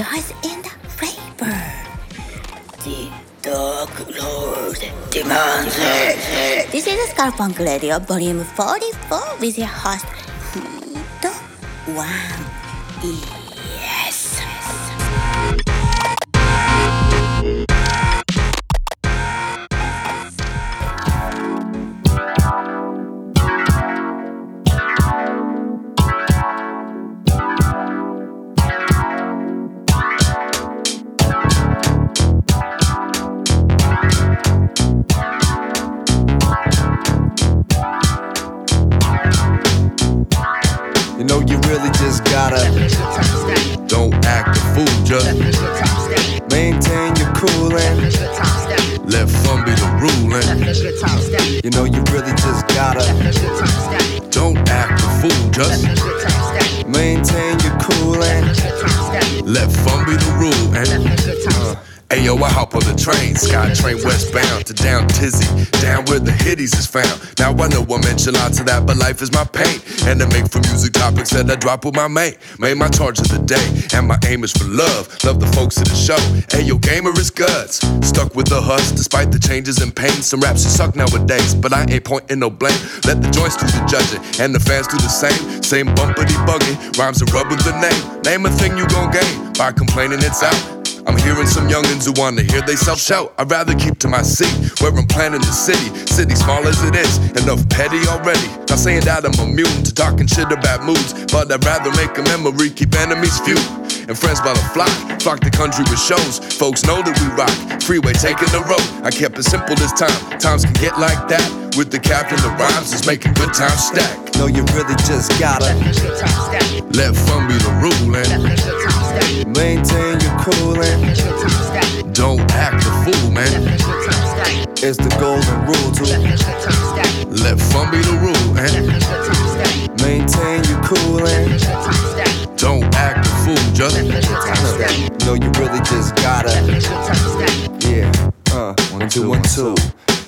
Rejoice in the flavor. The Dark Lord demands it. This is Skull Funk Radio, volume 44, with your host, The One. Train westbound to down Tizzy, down where the hitties is found. Now I know I mention lots of that, but life is my pain. And I make for music topics that I drop with my mate. Made my charge of the day, and my aim is for love. Love the folks of the show. Ayo, gamer is guts. Stuck with the huss, despite the changes and pain. Some raps you suck nowadays, but I ain't pointing no blame. Let the joints do the judging, and the fans do the same. Same bumpity bugging, rhymes are with the name. Name a thing you gon' gain by complaining it's out. I'm hearing some youngins who wanna hear they self shout. I'd rather keep to my seat where I'm planning the city. City small as it is, enough petty already. Not saying that I'm immune to talking shit about moods, but I'd rather make a memory, keep enemies few. And friends by the flock, flock the country with shows. Folks know that we rock. Freeway taking the road. I kept it simple this time. Times can get like that. With the captain, the rhymes is making good times stack. No, you really just gotta let fun be the rule and maintain your cool and don't act a fool, man. It's the golden rule to let fun be the rule and maintain your cool and don't act a fool. Just no, you really just gotta. Yeah, uh, one two one two.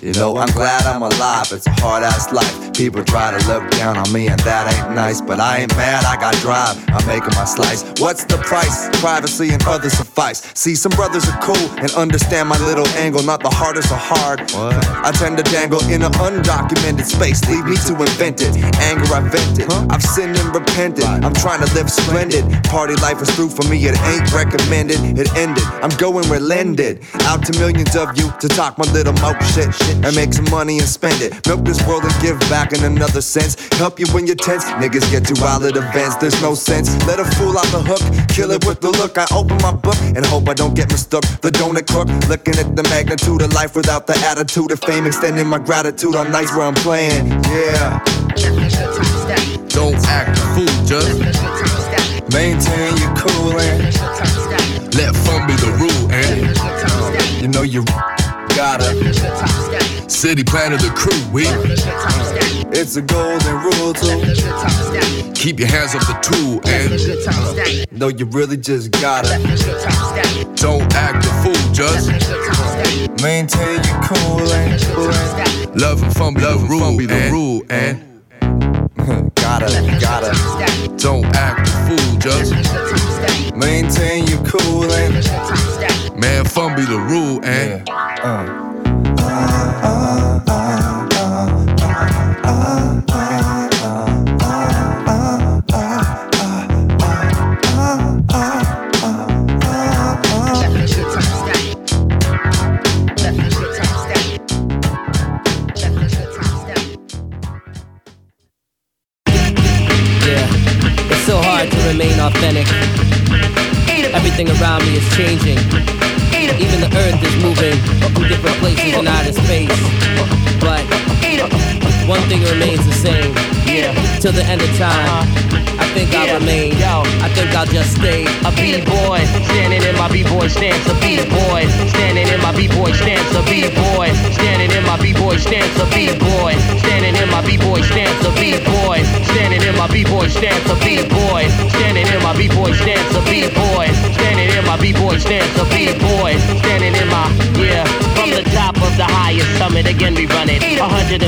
You know, I'm glad I'm alive. It's a hard ass life. People try to look down on me, and that ain't nice. But I ain't mad, I got drive. I'm making my slice. What's the price? Privacy and others suffice. See, some brothers are cool and understand my little angle. Not the hardest or hard. What? I tend to dangle in an undocumented space. Leave me to invent it. Anger I vented. I've sinned and repented. I'm trying to live splendid. Party life is through for me. It ain't recommended. It ended. I'm going where landed. Out to millions of you to talk my little mo shit and make some money and spend it. Milk this world and give back in another sense. Help you when you're tense. Niggas get too wild at events. There's no sense. Let a fool out the hook. Kill it with the look. I open my book and hope I don't get mistook. The donut crook. Looking at the magnitude of life without the attitude of fame. Extending my gratitude on nights where I'm playing. Yeah. Don't act a fool, just maintain your cool and let fun be the rule. And um, you know you gotta. City planner, the crew, we. It's a golden rule to keep your hands off the tool and no, you really just gotta. Don't act a fool, just maintain your cool and love and fun be the rule, be the rule and. gotta, gotta. Don't act a fool, just maintain your cool and man, fun be the rule and. Uh. Yeah, remain authentic. Everything around me is changing. Even the earth is moving from different places in outer space. But one thing remains the same. Yeah, till the end of time. I think I'll remain. I think I'll just stay A B-boy, standing in my B-boy stance. A B-boy, standing in my B-boy stance. A B-boy, standing in my B-boy stance. A B-boy, B-boy stance. A B-boy, standing in my B-boy stance. A B-boy, standing in my B-boy stance. A B-boy, standing in my B-boy stance. A B-boy, standing in my yeah. From the top of the highest summit again we run it. 144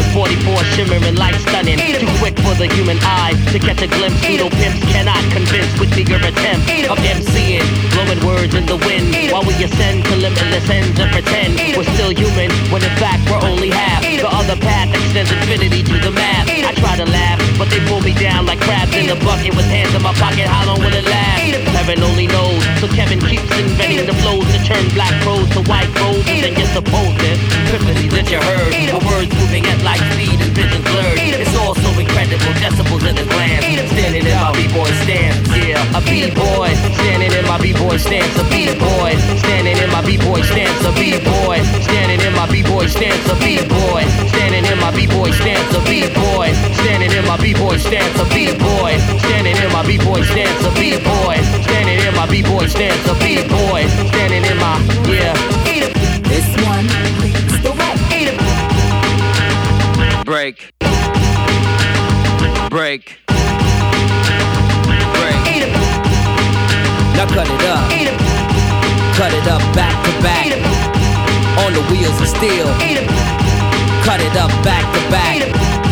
shimmering light stunning. Too quick for the human eye to catch a glimpse. Pseudo pimps cannot convince with bigger attempt of MCing. Blowing words in the wind while we ascend to limitless ends and pretend we're still human when in fact we're only half. The other path extends infinity to the math. I try to laugh, but they pull me down like crabs in a bucket with hands in my pocket. How long will it last? Heaven only knows. So Kevin keeps inventing the flows to turn black crows to white roses and you're supposed to. Epiphany that you heard. My words moving at light speed and vision blurred. It's all so incredible. Decibels in the glance. Standing in my b-boy stance. Yeah, a b-boy. Standing in my b-boy stance. A b-boy. Standing in my b-boy stance. A b-boy. Standing in my b-boy stance. A b-boy. Standing in my b-boy stance. A b-boy. Standing in my b-boy stance. A b-boy. Standing in my b-boy stance. A b-boy. Standing in my b-boy stance. A b-boy. Standing in my yeah. This one Break. Break. Break. Now cut it up. Cut it up back to back. On the wheels of steel. Cut it up back to back.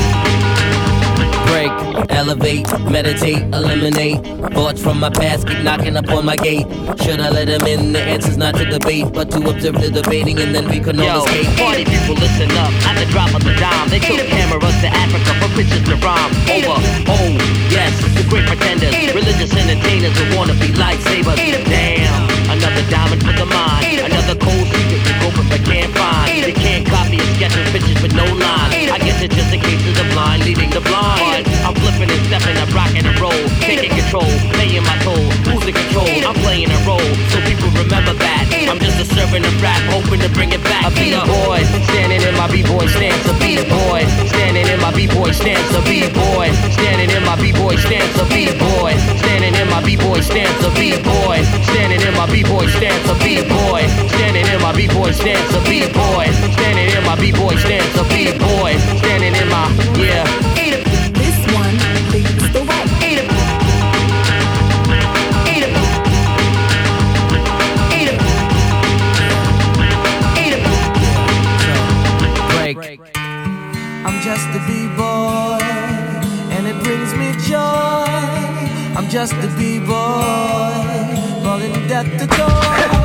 Break, elevate, meditate, eliminate. Thoughts from my past keep knocking upon my gate. Should I let them in? The answer's not to debate, but to observe the debating and then we can all escape. party people, listen up. At the drop of the dime, they took cameras to Africa for pictures to rhyme. Over, oh, yes, the great pretenders, religious entertainers who wanna be lightsabers. Damn, another diamond for the mind, another cold secret but can't find. They can't copy a sketch of pictures with no line. I guess it's just a case of the blind leading the blind. I'm flipping and stepping, I'm rocking and roll, taking control, playing my toll. Who's in control? I'm playing a role, so people remember that. I'm just a servant of rap, hoping to bring it back. A b-boy, standing in my b-boy stance. A b-boy, standing in my b-boy stance. A b-boy, standing in my b-boy stance. A b-boy, standing in my b-boy stance. A b-boy, standing in my b-boy stance. A b-boy, standing in my b-boy stance. A b-boy, standing in my b-boy stance. A b-boy, standing in my yeah. This one leads the way. Break. I'm just a b-boy, and it brings me joy. I'm just a b-boy, falling death to joy.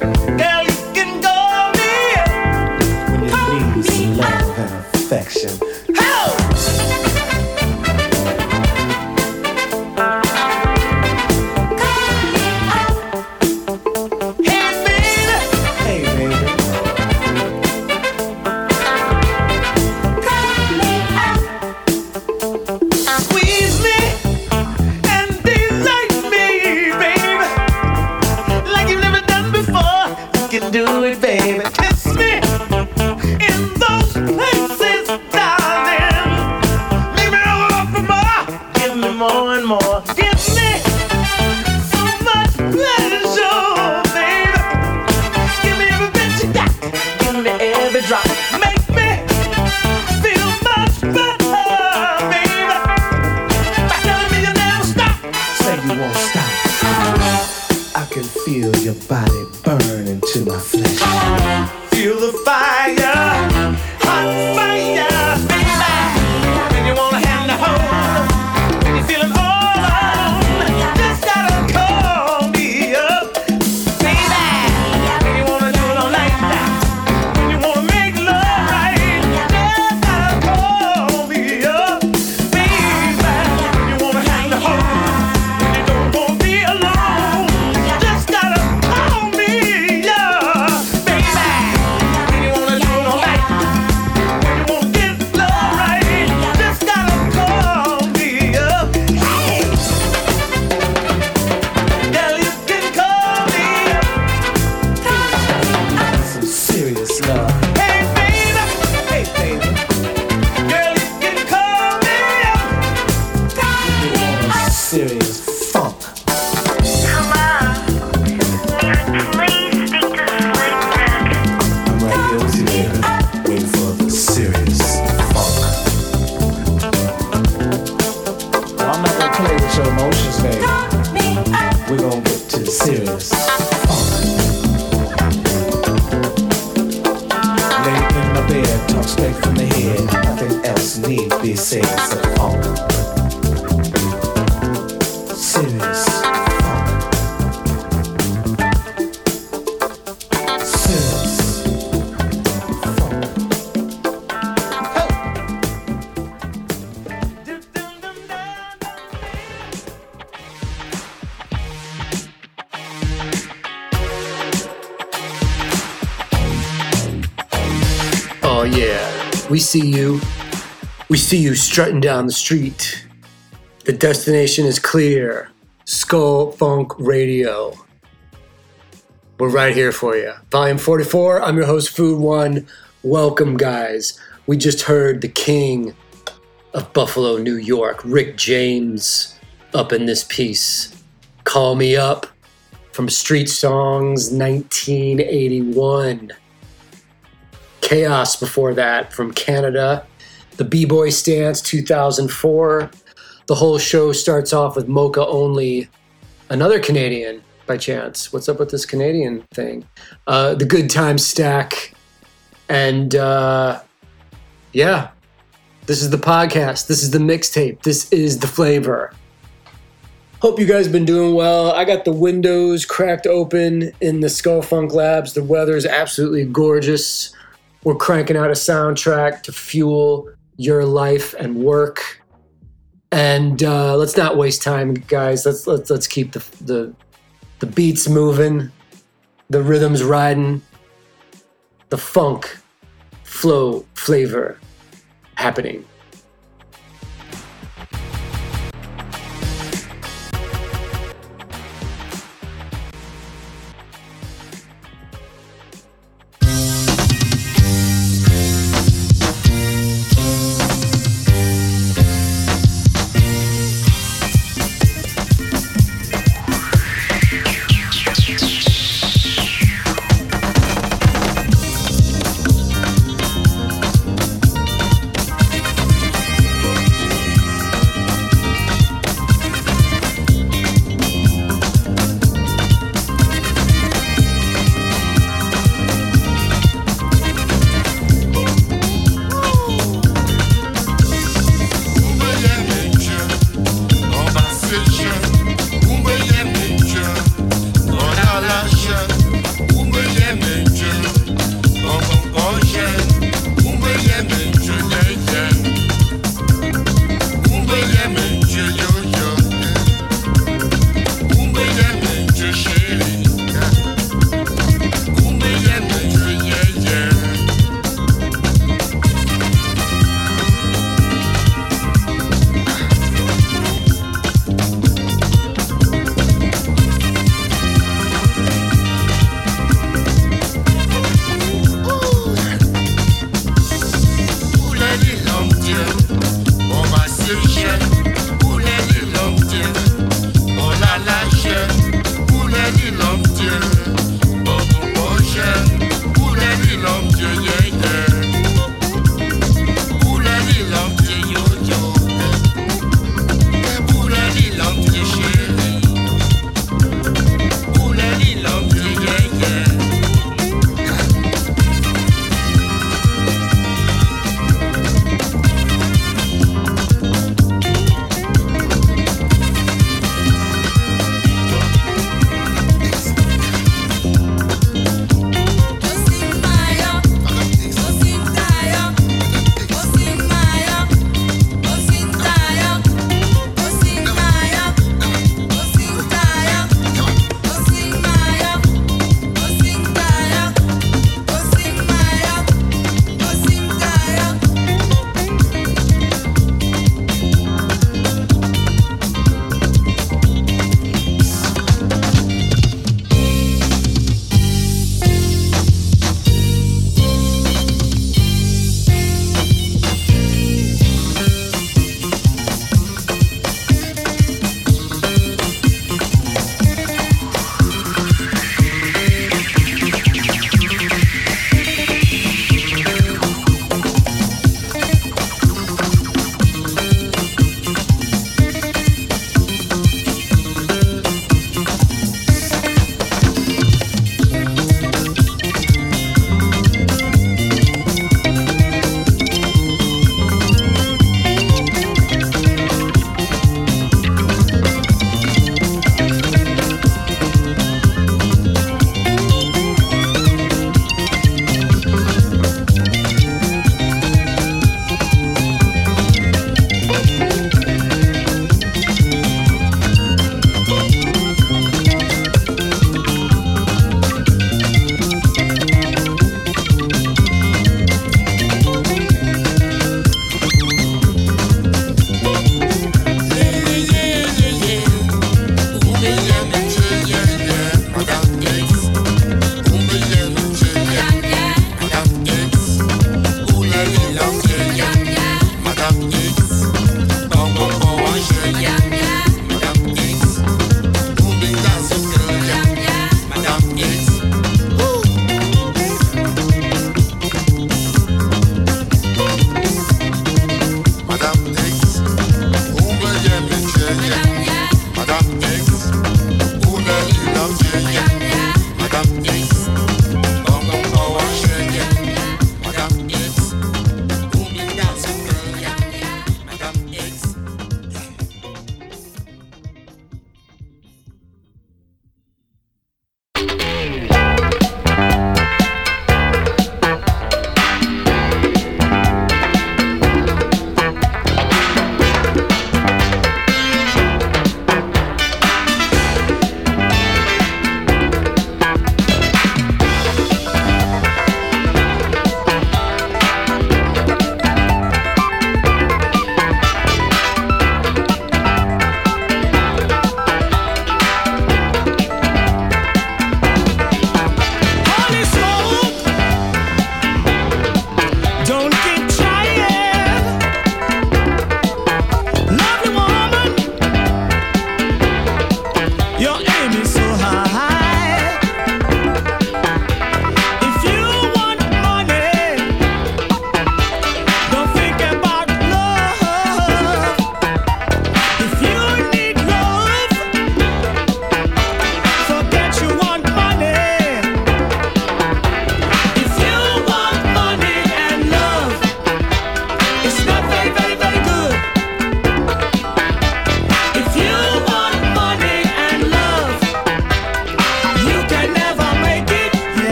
Girl, you can call me when you need some love and affection. See you strutting down the street. The destination is clear. Skull Funk Radio. We're right here for you. Volume 44. I'm your host, Food One. Welcome, guys. We just heard the king of Buffalo, New York, Rick James, up in this piece. Call Me Up from Street Songs 1981. K-OS before that from Canada. The B Boy Stance 2004. The whole show starts off with Moka Only, another Canadian by chance. What's up with this Canadian thing? Uh, the Good Time Stack. And uh, yeah, this is the podcast. This is the mixtape. This is the flavor. Hope you guys been doing well. I got the windows cracked open in the Skull Funk Labs. The weather is absolutely gorgeous. We're cranking out a soundtrack to fuel your life and work. And uh, let's not waste time, guys. Let's let's let's keep the the the beats moving, the rhythms riding, the funk, flow, flavor happening.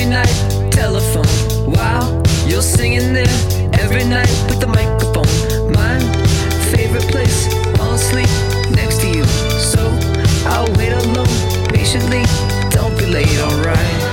every night. Telephone, wow, you're singing there every night with the microphone. My favorite place, fall asleep next to you. So I'll wait alone patiently. Don't be late, alright.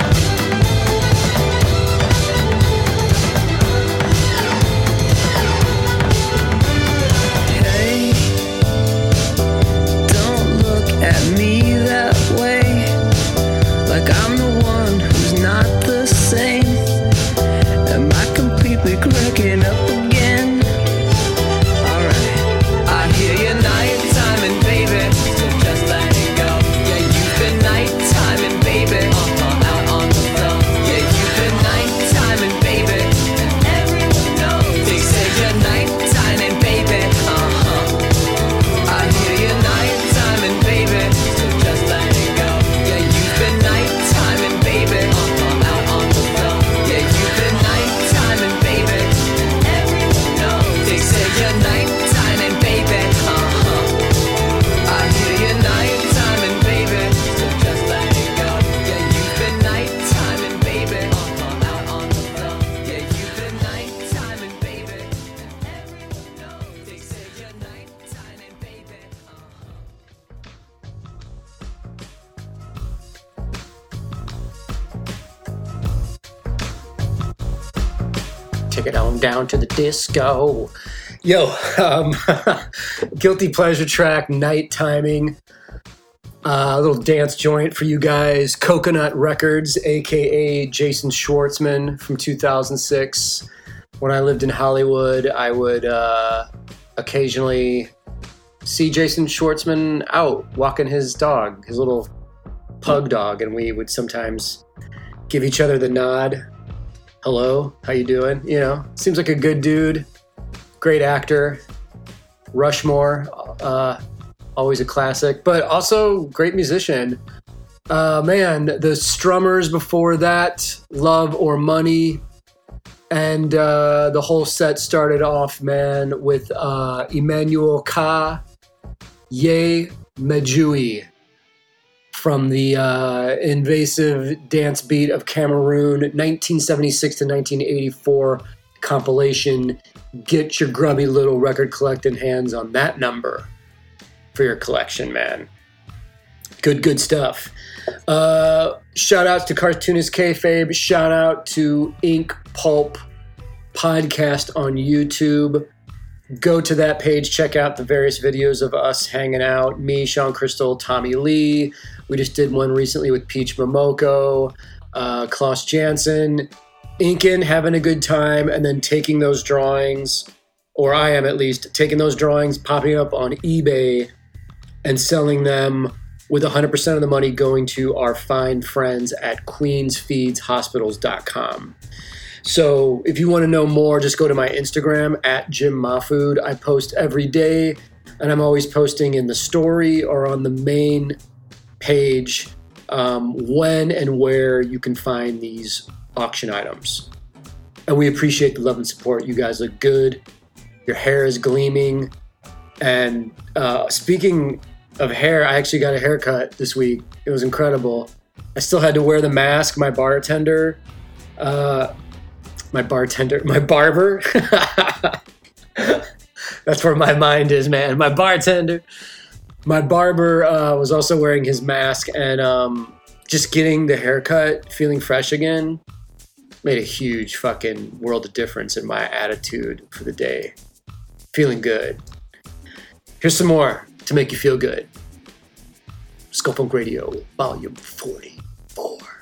Disco. Yo, um, guilty pleasure track, night timing. Uh, a little dance joint for you guys. Coconut Records, aka Jason Schwartzman from 2006. When I lived in Hollywood, I would uh, occasionally see Jason Schwartzman out walking his dog, his little pug dog, and we would sometimes give each other the nod. Hello, how you doing? You know, seems like a good dude, great actor. Rushmore, uh, always a classic, but also great musician. Uh, man, the Strummers before that, Love or Money, and uh, the whole set started off, man, with uh, Emmanuel Ka, Ye Medjuie from the uh, invasive dance beat of Cameroon, 1976 to 1984 compilation. Get your grubby little record collecting hands on that number for your collection, man. Good, good stuff. Uh, shout outs to Cartoonist Kayfabe. Shout out to Ink Pulp Podcast on YouTube. Go to that page, check out the various videos of us hanging out. Me, Shawn Crystal, Tommy Lee. We just did one recently with Peach Momoko, uh, Klaus Janson, inking, having a good time, and then taking those drawings, or I am at least, taking those drawings, popping up on eBay, and selling them with 100% of the money going to our fine friends at queensfeedshospitals.com. So if you want to know more, just go to my Instagram at Jim Mahfood. I post every day, and I'm always posting in the story or on the main page um, when and where you can find these auction items. And we appreciate the love and support. You guys look good. Your hair is gleaming. And uh, speaking of hair, I actually got a haircut this week. It was incredible. I still had to wear the mask. My bartender, uh, my bartender, my barber. That's where my mind is, man. My bartender. My barber uh, was also wearing his mask and um, just getting the haircut, feeling fresh again, made a huge fucking world of difference in my attitude for the day. Feeling good. Here's some more to make you feel good. Scope Radio, Volume 44.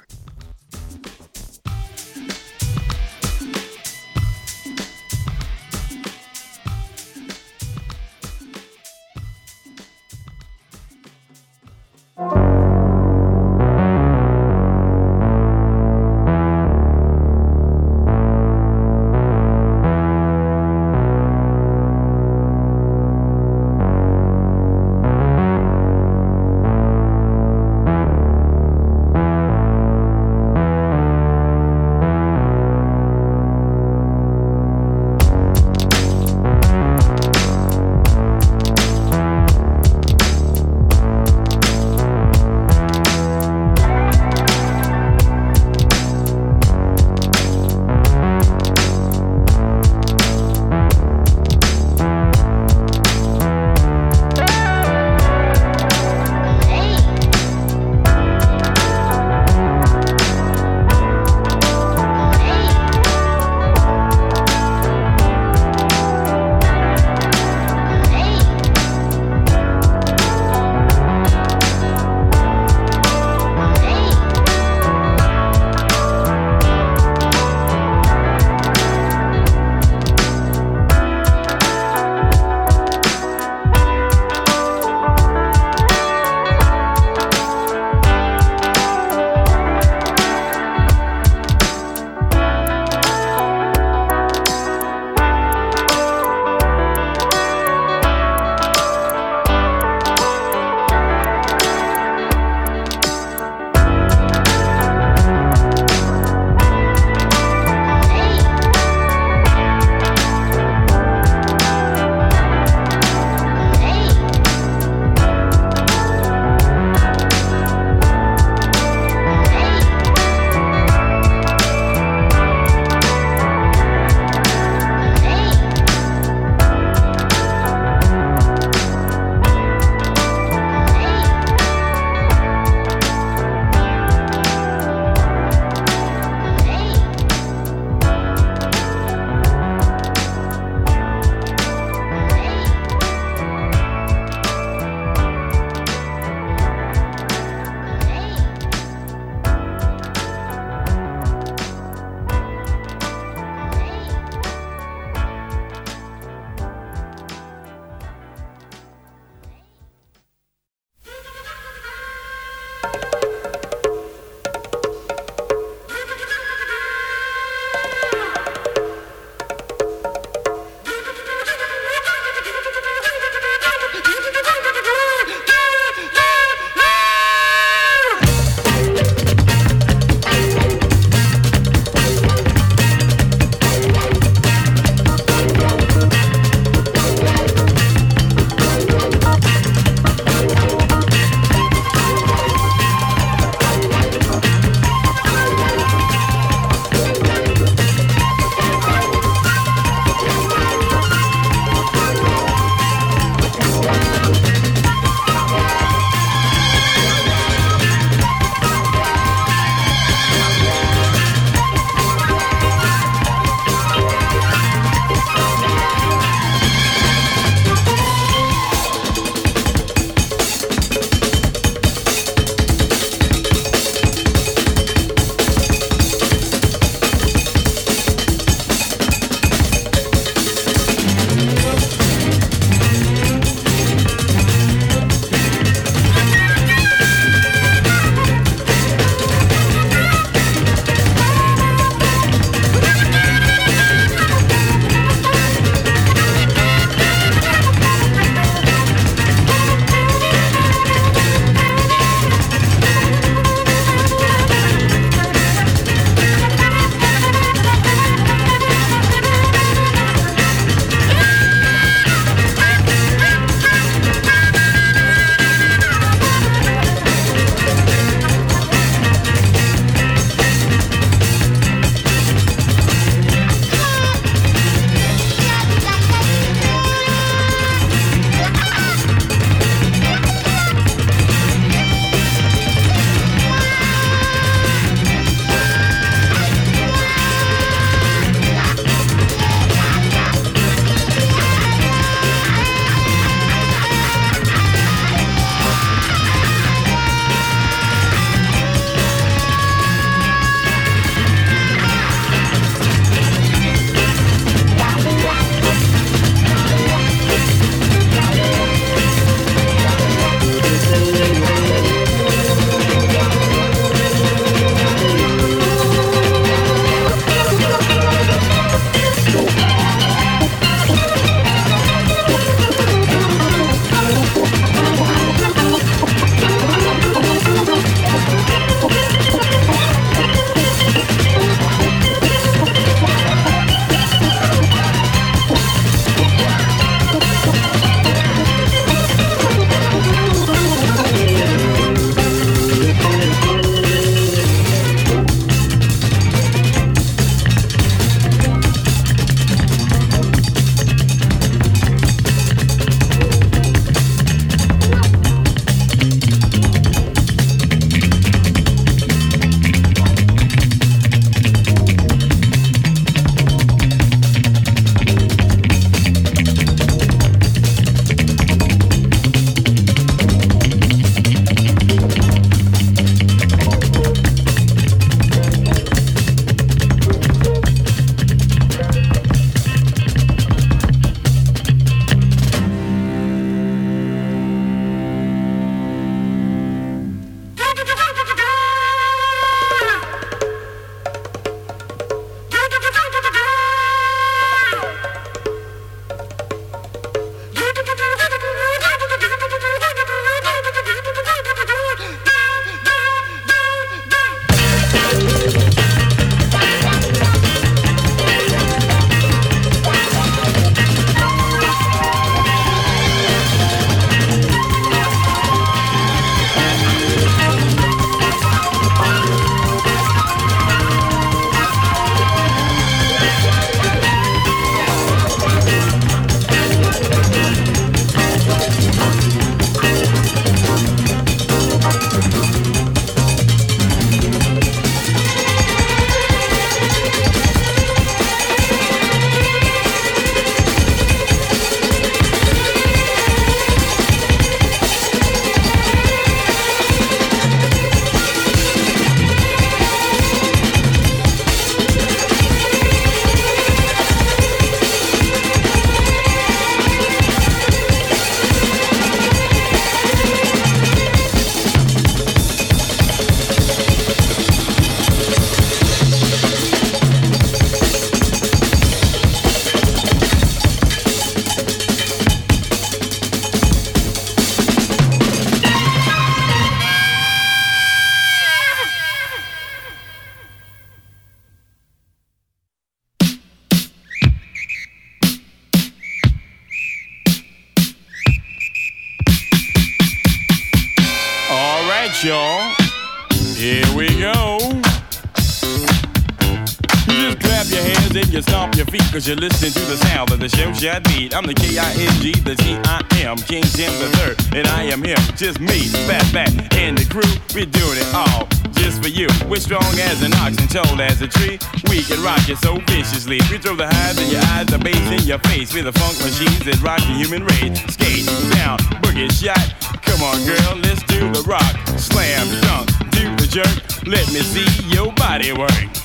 I'm the K-I-N-G, the T-I-M, King Tim the third And I am him, just me, Fat Back and the crew We're doing it all just for you. We're strong as an ox and tall as a tree. We can rock you so viciously. We throw the highs in your eyes, the bass in your face. We're the funk machines that rock the human race. Skate, down, boogie, shot. Come on girl, let's do the rock. Slam, dunk, do the jerk. Let me see your body work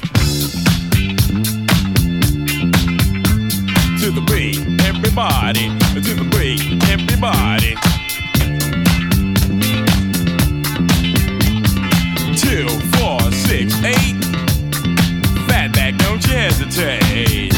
to the beat, everybody, to the beat, everybody. Two, four, six, eight. Fatback, don't you hesitate.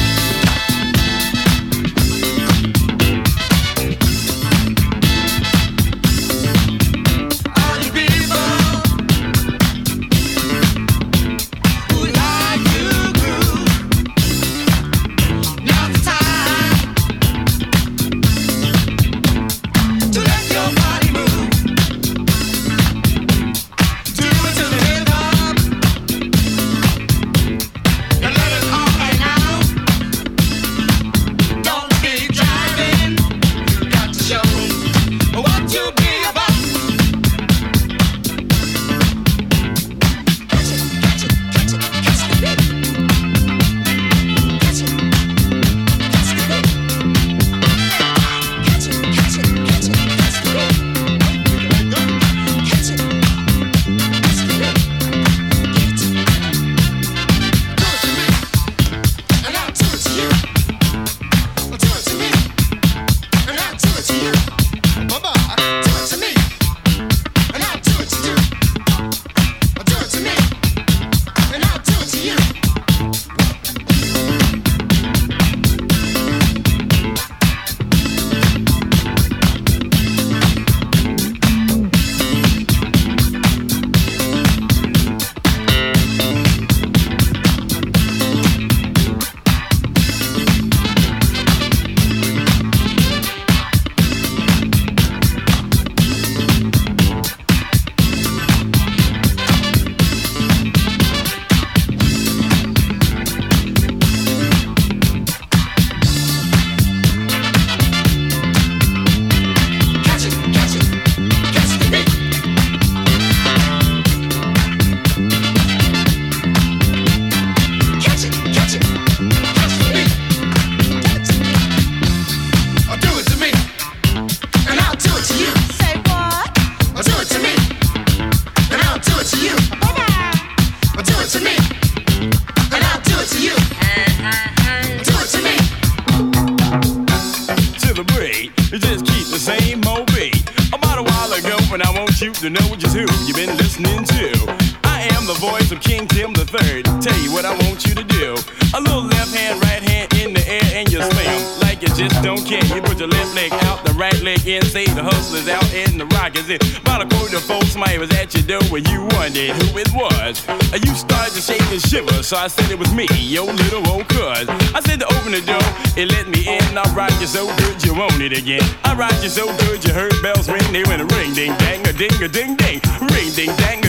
So I said it was me, your little old cuz. I said to open the door, it let me in. I rocked you so good you want it again. I rocked you so good you heard bells ring. They went a ring, ding, dang, a ding, a ding, ding. Ring, ding, dang,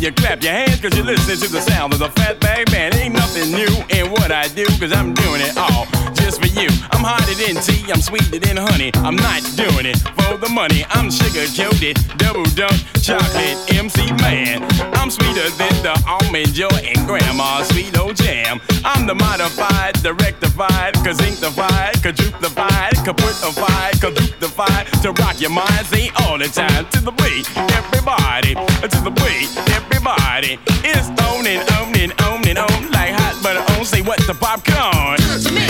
you clap your hands cause you listen to the sound of the fatback band. Ain't nothing new in what I do cause I'm doing it all just for you. I'm hotter than tea, I'm sweeter than honey. I'm not doing it for the money. I'm sugar coated, double dunk, chocolate MC man. I'm sweeter than the almond joy and grandma's sweet old jam. I'm the modified, the rectified, kazinctified, quadruplified, kaputified, kaduptified to rock your mind. Say all the time to the beat, everybody, to the beat, everybody. It's on and on and on and on like hot butter on. Say what the popcorn. Do to me,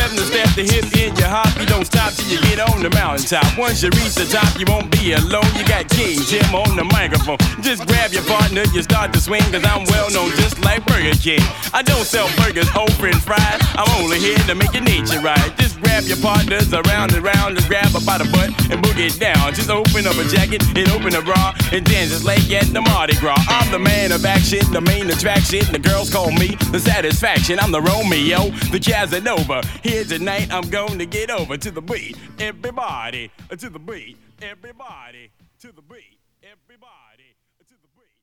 And the step, the hip in your hop. You don't stop till you get on the mountaintop. Once you reach the top, you won't be alone. You got King Tim on the microphone. Just grab your partner, you start to swing, cause I'm well known just like Burger King. I don't sell burgers, whole french fries. I'm only here to make your nature right. Just grab your partners around and around, just grab her by the butt and boogie it down. Just open up a jacket and open a bra and then just like at the Mardi Gras. I'm the man of action, the main attraction. The girls call me the satisfaction. I'm the Romeo, the Casanova. Here tonight, I'm going to get over to the beat. Everybody, to the beat. Everybody, to the beat. Everybody, to the beat.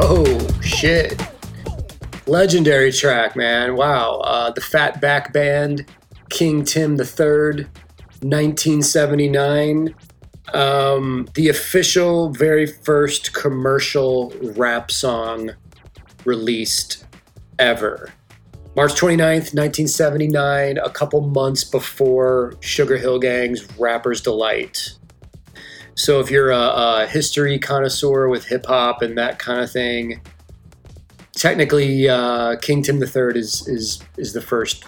Oh shit! Legendary track, man. Wow. Uh, the Fatback Band, King Tim III, 1979. Um, the official, very first commercial rap song released ever. March 29th, 1979, a couple months before Sugar Hill Gang's Rapper's Delight. So if you're a, a history connoisseur with hip hop and that kind of thing, technically uh, King Tim III is is is the first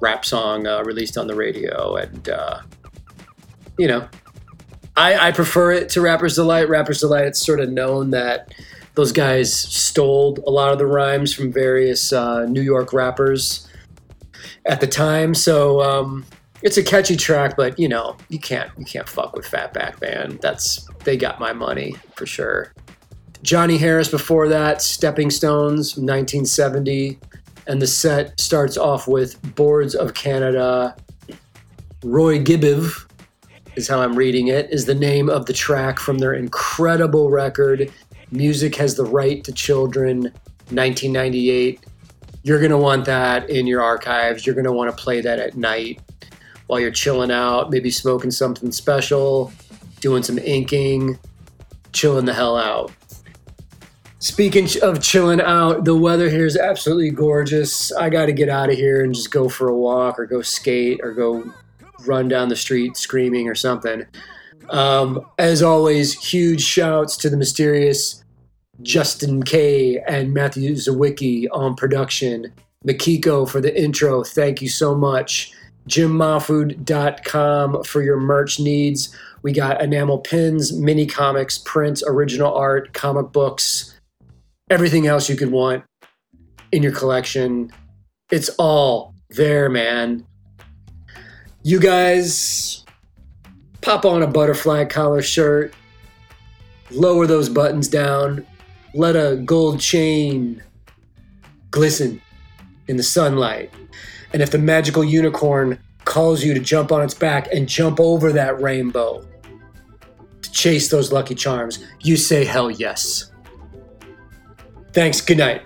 rap song uh, released on the radio, and uh, you know, I, I prefer it to Rapper's Delight. Rapper's Delight, it's sort of known that those guys stole a lot of the rhymes from various uh, New York rappers at the time. So um, it's a catchy track, but you know, you can't you can't fuck with Fatback Band. That's they got my money for sure. Johnny Harris before that, Stepping Stones, 1970, and the set starts off with Boards of Canada. Roygbiv is how I'm reading it, is the name of the track from their incredible record, Music Has the Right to Children, 1998. You're going to want that in your archives. You're going to want to play that at night while you're chilling out, maybe smoking something special, doing some inking, chilling the hell out. Speaking of chilling out, the weather here is absolutely gorgeous. I got to get out of here and just go for a walk or go skate or go run down the street screaming or something. Um, as always, huge shouts to the mysterious Justin K and Matthew Sawicki on production. Makiko for the intro. Thank you so much. JimMahfood.com for your merch needs. We got enamel pins, mini comics, prints, original art, comic books, everything else you could want in your collection. It's all there, man. You guys pop on a butterfly collar shirt, lower those buttons down, let a gold chain glisten in the sunlight. And if the magical unicorn calls you to jump on its back and jump over that rainbow to chase those lucky charms, you say hell yes. Thanks. Good night.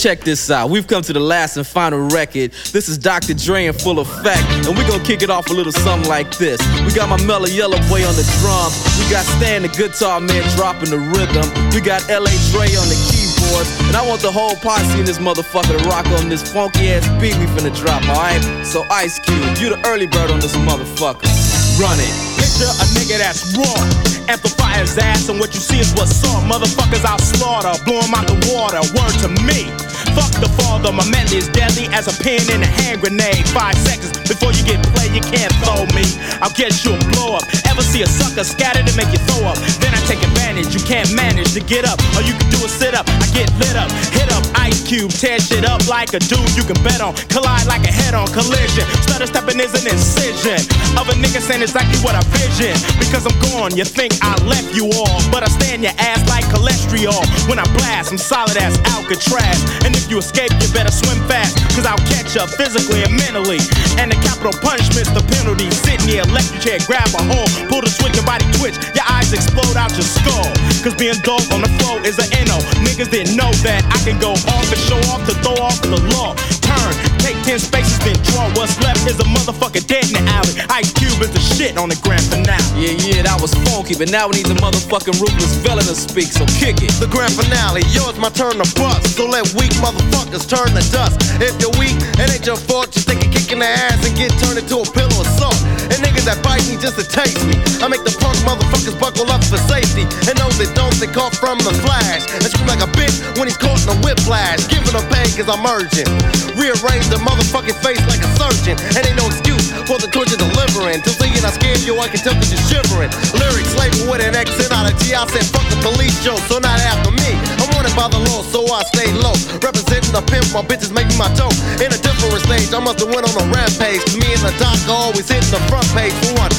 Check this out. We've come to the last and final record. This is Dr. Dre in full effect. And we're gonna kick it off a little something like this. We got my mellow Yella boy on the drums. We got Stan the guitar man dropping the rhythm. We got LA Dre on the keyboards. And I want the whole posse in this motherfucker to rock on this funky ass beat we finna drop, alright? So Ice Cube, you the early bird on this motherfucker. Run it. Picture a nigga that's raw. Amplify his ass, and what you see is what's up. Motherfuckers I'll slaughter, blow 'em out the water. Word to me. Fuck the father, my melody is deadly as a pin in a hand grenade. Five seconds before you get played, you can't throw me. I'll get you a blow up. Ever see a sucker scattered and make you throw up? Then I take advantage. You can't manage to get up, or you can do a sit up. I get lit up, hit up Ice Cube, tear shit up like a dude you can bet on. Collide like a head on collision. Stutter stepping is an incision of a nigga saying exactly what I vision. Because I'm gone, you think I left you all, but I stand your ass like cholesterol. When I blast, I'm solid as Alcatraz. And if you escape, you better swim fast. Cause I'll catch up physically and mentally. And the capital punishment's the penalty. Sit in the electric chair, grab a hold, pull the switch, your body twitch, your eyes explode out your skull. Cause being dope on the flow is an NO. Niggas didn't know that I can go off and show off to throw off the law. Turn, take ten spaces, then draw what's left is a motherfucker dead in the alley. Ice Cube is the shit on the grand finale. Yeah, yeah, that was funky, but now we need the motherfucking ruthless villain to speak, so kick it. The grand finale, yours my turn to bust. So let weak motherfuckers turn to dust. If you're weak, it ain't your fault. You think you're kicking the ass and get turned into a pillow of salt. And niggas that bite me just to taste me. I make the punk motherfuckers buckle up for safety. And those that don't, they caught from the flash. And scream like a bitch when he's caught in a whiplash. Giving them pain cause I'm urgent. Rearrange the motherfucking face like a surgeon. And ain't no excuse for the torture delivering. Till seeing I scared you, I can tell cause you're shivering. Lyrics labeled with an accent out of G. I said fuck the police show, so not after me. Wanted by the law, so I stay low. Representing the pimp, my bitches making my dough. In a different stage, I must have went on a rampage. Me and the doc always hitting the front page for one.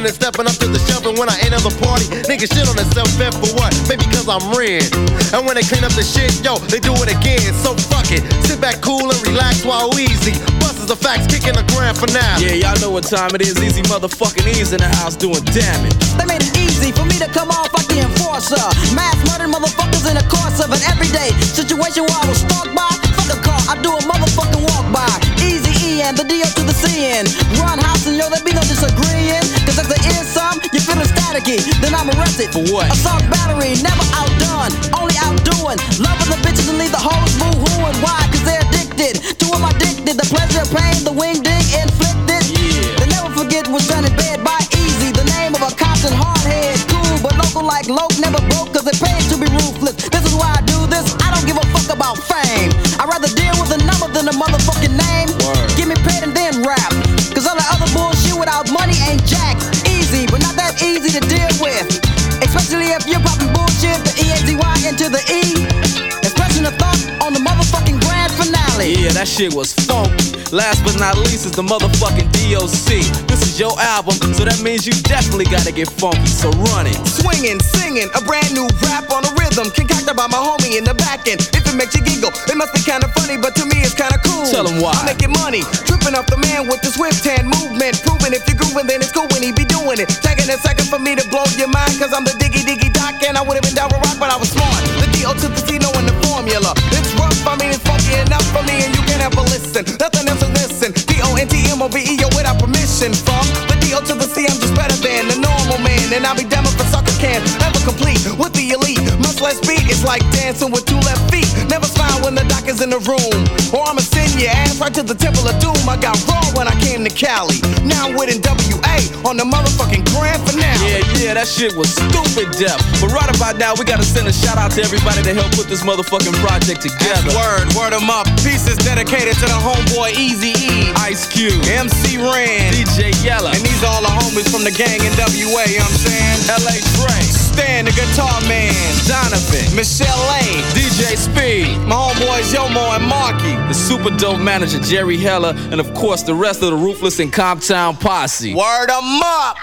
Fulfilling and stepping up to the shelf, and when I enter the party, niggas shit on themselves fed for what? Maybe cause I'm red. And when they clean up the shit, yo, they do it again. So fuck it. Sit back cool and relax while easy. Busters the facts, kicking the grand finale. Yeah, y'all know what time it is. Eazy motherfucking ease in the house doing damage. They made it easy for me to come off like the enforcer. Mass murder motherfuckers in the course of an everyday situation where I was stalked by. Fuck a car, I do a motherfucking walk by. Eazy E and the D up to the C. Run house and yo, there be no disagreeing. Cause if there is some, you feeling staticky, then I'm arrested. For what? Assault battery, never outdone, only outdoing. Loving the bitches and leave the hoes boo hooing. Why? Cause they're addicted to I'm addicted. The pleasure, of pain, the wing ding inflicted. Yeah. They never forget was done in bed by Eazy. The name of a Compton hardhead. Cool, but local like Loke never broke cause it pays to be ruthless. This is why I do this. I don't give a fuck about fame. I'd rather deal with a number than a motherfucking easy to deal with. Especially if you're popping bullshit, the E-A-Z-Y into the E. Expressing a thought on the motherfucking grand finale. Yeah, that shit was funky. Last but not least is the motherfucking DOC. This is your album, so that means you definitely gotta get funky, so run it. Swinging, singing, a brand new rap on a rhythm concocted by my homie in the back end. If it makes you giggle, it must be kinda funny, but to me it's kinda cool. Tell 'em why. I'm making money, tripping off the man with the swift hand movement. Proving if you're grooving, then it's cool when he be doing it. Taking a second for me to blow your mind, cause I'm the diggy diggy doc, and I would've been down with rock, but I was smart. The D.O. to the C, knowing the formula. It's rough, I mean it's funky enough for me, and you can have a listen. Nothing and I'll be damned if a sucker can ever complete with the elite. Much less beat, it's like dancing with two left feet. Never smile when the doc is in the room, or I'ma send your ass right to the temple of doom. I got raw when I came to Cali. Now I'm with NWA on the motherfucking grand finale. Yeah, yeah, that shit was stupid deaf. But right about now, we gotta send a shout out to everybody that helped put this motherfucking project together. Word, word word 'em up. Pieces dedicated to the homeboy Eazy E. Ice Cube, MC Ren. DJ Yella, And these all the homies from the gang in WA, you know what I'm saying? LA Dre, Stan, the guitar man. Donovan, Michelle A. DJ Speed, My homeboys Yomo and Marky. the super dope manager Jerry Heller, and of course the rest of the Ruthless and Comptown posse. Word 'em up.